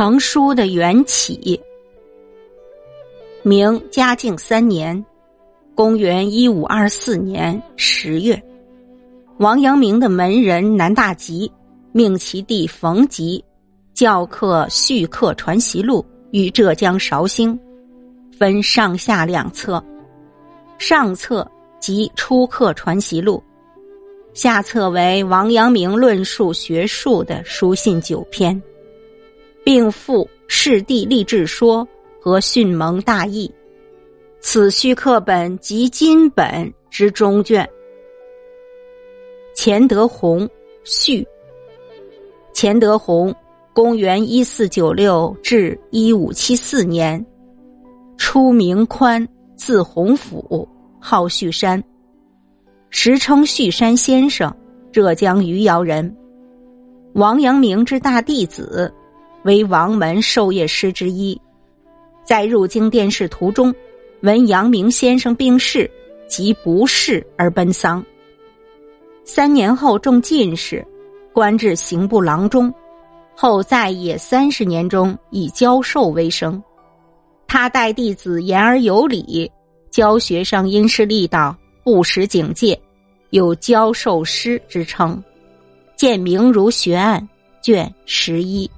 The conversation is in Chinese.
成书的缘起。明嘉靖三年，公元一五二四年十月，王阳明的门人南大吉命其弟冯吉教课《续刻传习录》于浙江绍兴，分上下两册，上册即初刻传习录，下册为王阳明论述学术的书信九篇。并附《释地立志说》和《训蒙大义》，此序课本即今本之中卷。钱德洪序。钱德洪，公元一四九六至一五七四年，初名宽，字洪甫，号旭山，时称旭山先生，浙江余姚人，王阳明之大弟子。为王门授业师之一，在入京殿试途中，闻阳明先生病逝，即不仕而奔丧。三年后中进士，官至刑部郎中，后在野三十年中以教授为生。他待弟子言而有礼，教学上因师力道，不识警戒，有教授师之称。见明如学案卷十一。